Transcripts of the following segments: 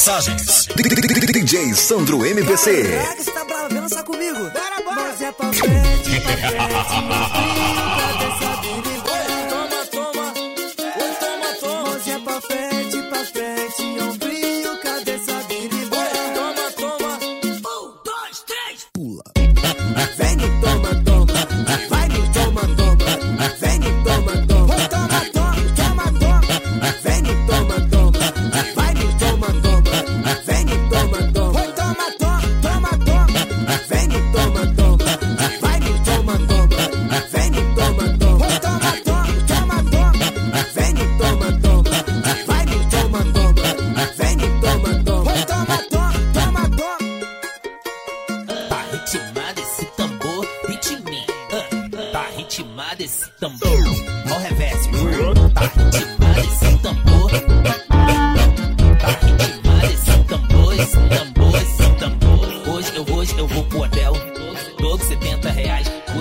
Mixagens. DJ Sandro MPC. Caraca, você tá bravo, lançar comigo. Bora, bora. Mas é pra frente, pra frente.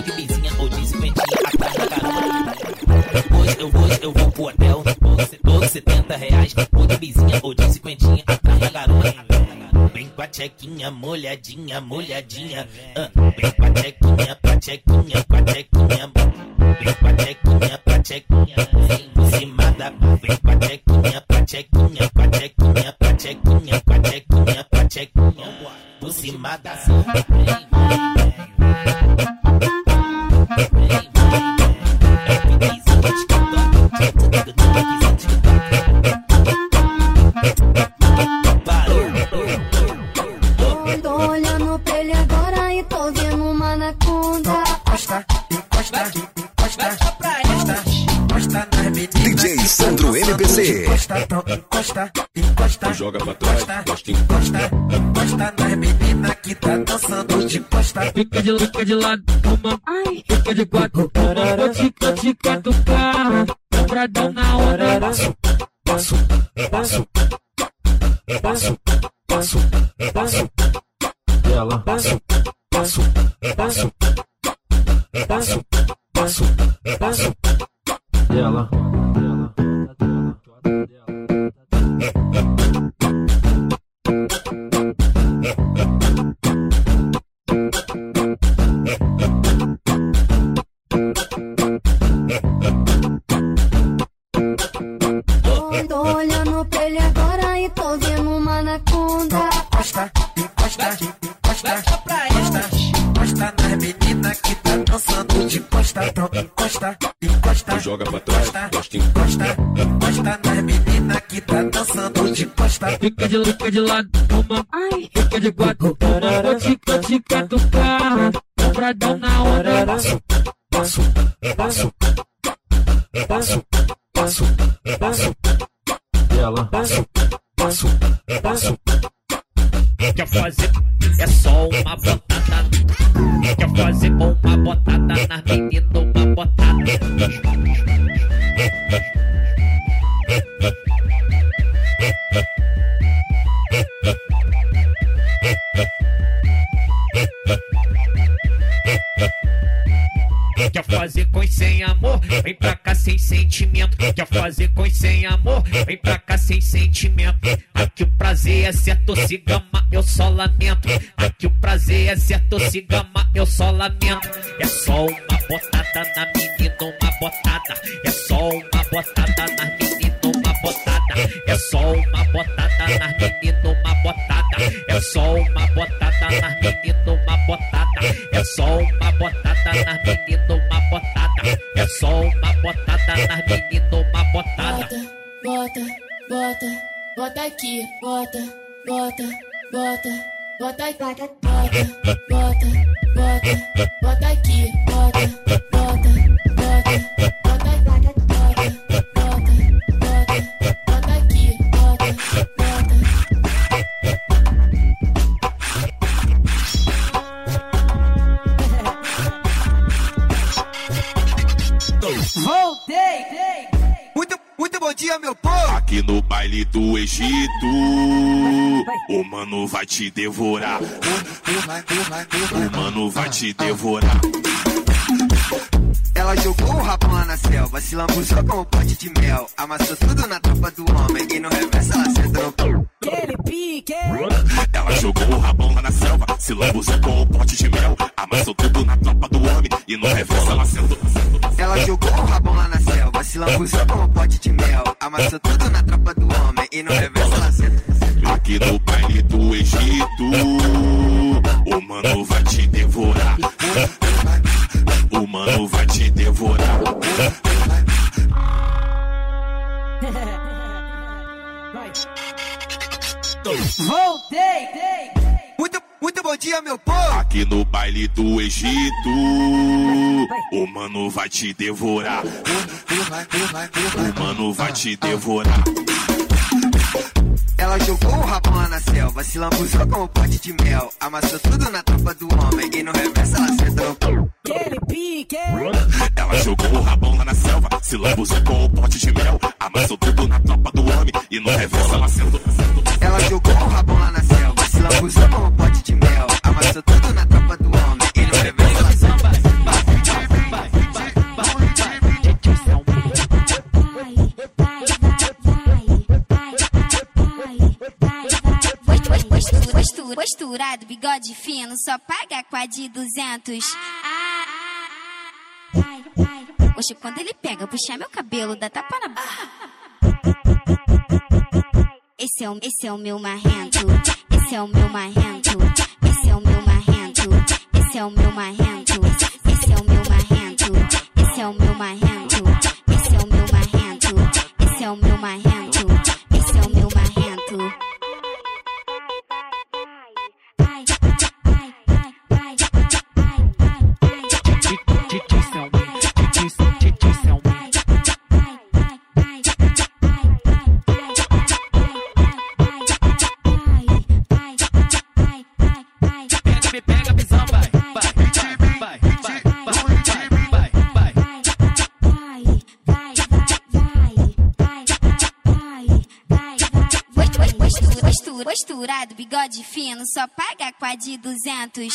Reais. Ou de cinquentinha. Atrás da caramba. Hoje eu, hoje eu vou pro hotel. Logo 70 reais. Ou de benzinha ou de cinquentinha. Atrás da garota. Vem com a tchequinha molhadinha, molhadinha. Ah, vem com a tchequinha, com a tchequinha, com a tchequinha. Vem com a tchequinha, com a tchequinha. Vem por cima da. Vem com a tchequinha, com a tchequinha, com a tchequinha, com a tchequinha, com a tchequinha, com a tchequinha. Por cima da. Tô encosta, nas meninas que tá dançando de costa. Fica de, fica de lado, uma, Ai, fica de quatro, uma, vou te, vou te catucar, dobradão na hora. Passo, passo, passo, passo, passo, passo. Ela, passo, passo, passo, passo, passo, passo. ela, tá dançando de costa. fica de, fica de lado, uma, Ai, fica de quatro, vou te, vou te catucar, dobradão na hora. Passo, passo, passo, passo, passo, passo, Ela, passo, passo, passo. Quer fazer é só uma botada. Quer fazer uma botada nas meninas, sentimento. Quer fazer e sem amor? Vem pra cá sem sentimento. Aqui o prazer é certo, se gama, eu só lamento. Aqui o prazer é certo, se gama, eu só lamento. É só uma botada na menina, uma botada. É só uma botada nas meninas, uma botada. É só uma botada nas meninas, uma botada. É só uma botada nas meninas, uma botada. É só uma botada nas meninas, uma botada. É só uma botada nas meninas, uma botada. bota, bota, bota aqui, bota, bota, bota, bota, bota, bota, bota, bota aqui, o mano vai te devorar. O mano vai te devorar. Ela jogou o rabão lá na selva, se lambuzou com um pote de mel. Amassou tudo na tropa do homem e no reverso ela pau. Aquele pique. Ela jogou o rabão lá na selva, se lambuzou com um pote de mel. Amassou tudo na tropa do homem e no reverso ela sentou. Ela jogou o rabão lá na selva, se lambuzou com um pote de mel. Amassou tudo na tropa do homem e no reverso ela senta. Aqui no baile do Egito, o mano vai te devorar. O mano vai te devorar. Voltei. Muito, muito bom dia, meu povo! Aqui no baile do Egito, o mano vai te devorar. O mano vai te devorar. Ela jogou o rabão lá na selva, se lambuzou com um pote de mel. Amassou tudo na tropa do homem e no reverso ela. Aquele pique. Ela jogou o rabão lá na selva, se lambuzou com um pote de mel. Amassou tudo na tropa do homem e no reverso ela sentou. Ela jogou o rabão lá na selva, se lambuzou com um Posturado, bigode fino, só paga com a de 200. Oxe, quando ele pega, puxar meu cabelo, dá tapa na Esse é, o, esse é o meu marrento, esse é o meu marrento, esse é o meu marrento, esse é o meu marrento, esse é o meu marrento, esse é o meu marrento, esse é o meu marrento, esse é o meu marrento, esse é o meu marrento. Postura- postura- Posturado, bigode fino, só paga com a de 200.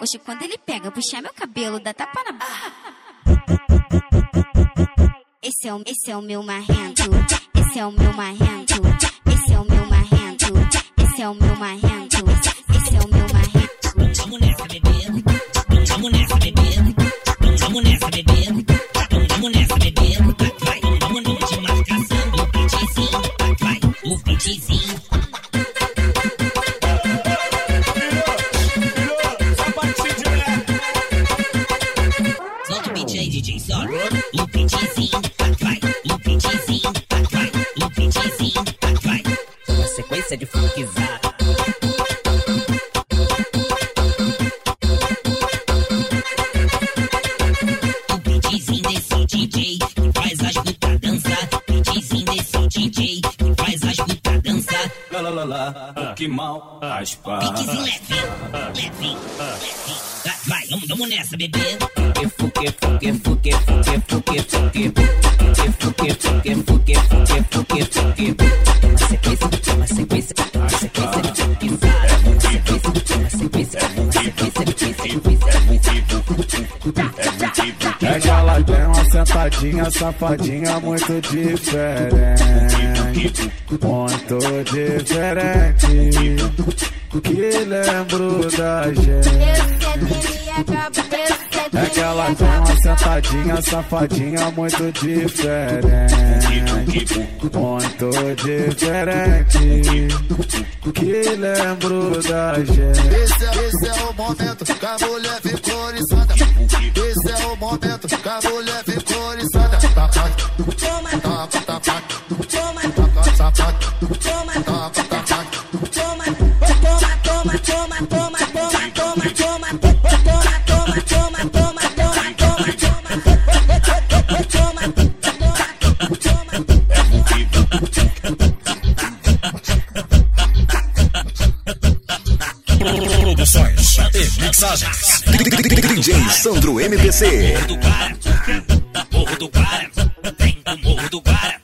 Oxe, quando ele pega, puxar meu cabelo, dá tapa na Esse é o, esse é o meu marrento, esse é o meu marrento, esse é o meu marrento, esse é o meu marrento, esse é o meu marrento. Vamos nessa, bebê. Vamos nessa, bebê. Vamos nessa, bebê. Vamos nessa, bebê. fala, ah. o que mal ah. as fala. Tem que vir levinho. Vai, vamos, vamos nessa, bebê. É que ela tem uma sentadinha safadinha muito diferente, muito diferente. Que lembro da gente. É que ela tem uma sentadinha, safadinha muito diferente. Muito diferente. Que lembro da gente. Esse é, esse é o momento que a mulher ficou. Esse é o momento que a mulher e mixagem. DJ Sandro MPC. Morro do Guara, vem do Morro do Guara.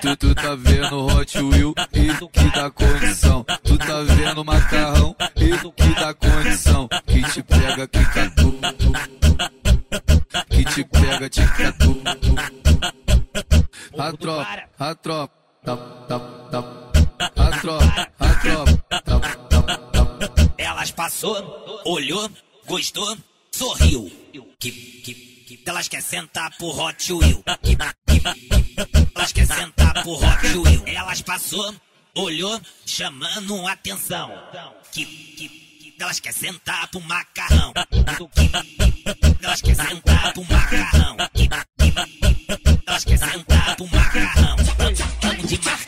Tu, tu tá vendo Hot Wheel e que dá condição. Tu tá vendo macarrão e que dá condição. Que te pega, que catu. Que te pega, te catu. A tropa, a tropa. Tap, tap, tap. Olhou, gostou, sorriu. Que, que, que elas querem sentar pro Hot Wheel. Elas querem sentar pro Hot Wheel. Elas passou, olhou, chamando atenção. Que, que, elas querem sentar pro macarrão. Que, elas querem sentar pro macarrão. Que, elas querem sentar pro macarrão. Vamos de marcação,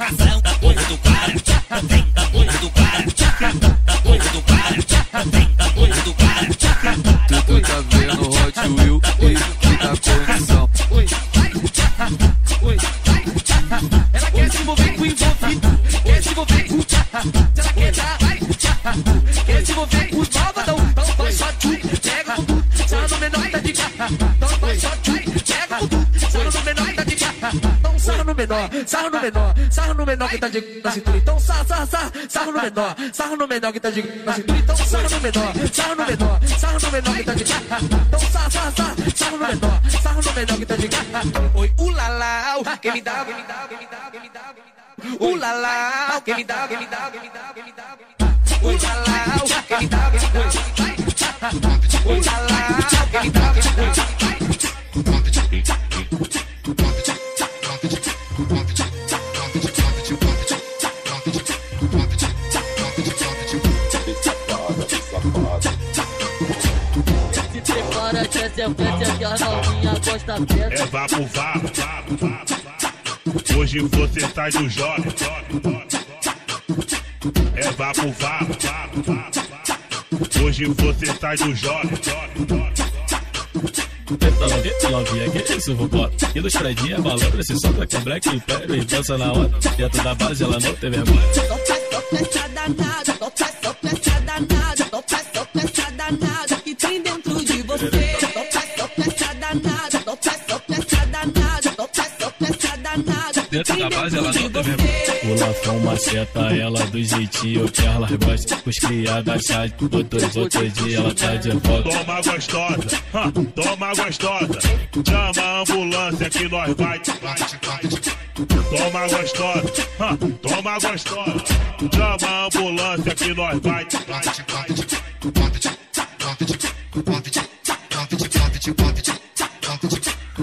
sarra no menor, sarra no menor que tá de na cintura. Então sarra, sarra, sarra, sarra no menor, sarra no menor que tá de na cintura. Então sarra no menor, sarra no menor, sarra no menor que tá de. Então sarra, sarra, sarra, sarra no menor, sarra no menor que tá de. Oi, ulala, quem me dá, quem me dá, quem me dá, quem me dá, quem me dá. Ulala, quem me dá, quem me dá, quem me dá, quem me dá, quem me dá. Ulala, quem me dá, quem me dá. Ulala, quem me dá, quem me dá. Prepara que é que a novinha gosta dessa. É vapo, vapo, vapo, vapo. Hoje você sai do jovem. É vapo, vapo, vapo, vapo. Hoje você sai do jovem. Eita, novinha, que isso, vovó? E dos predinhos, malandra, se solta com black império e dança na hora. Dentro da base, ela não tem vergonha. Peça danada, tô peça, peça danada, tô peça, Dentro da base, ela não vergonha. O Lafão maceta ela do jeitinho que ela gosta. Os criados acham outros, outros dias ela tá de volta. Toma gostosa, hã, toma gostosa. Chama a ambulância que nós vai. Toma gostosa, hã, toma gostosa. Chama a ambulância que nós vai. Vai te pegar.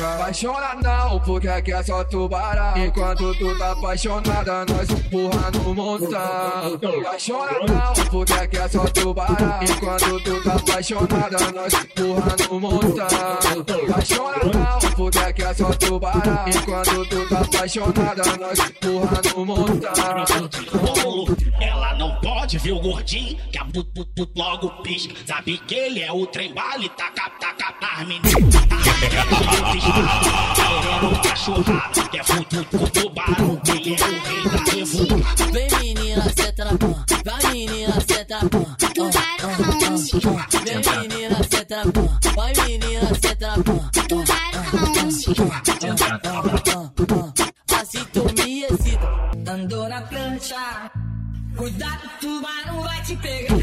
Apaixona não, porque aqui é só tubarão. Enquanto tu tá apaixonada, nós empurra no montão. Apaixona não, porque aqui é só tubarão. Enquanto tu tá apaixonada, nós empurra no montão. Apaixona não, porque aqui é só tubarão. Enquanto tu tá apaixonada, nós empurra no montão. Ela não pode ver o gordinho, que a put, put, put logo pisca. Sabe que ele é o trem bala e taca, taca nas meninas. Querendo cachorrada, quer futu com tubarão. Ele é o rei da revoada. Vem menina, senta na pan. Vai menina, na ah, ah, ah. Vem menina, senta na pan. Vai menina, senta na ah. Assim tu me excita. Andou na prancha. Cuidado, tubarão vai te pegar.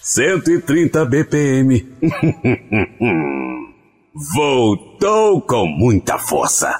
Cento e trinta BPM. Voltou com muita força.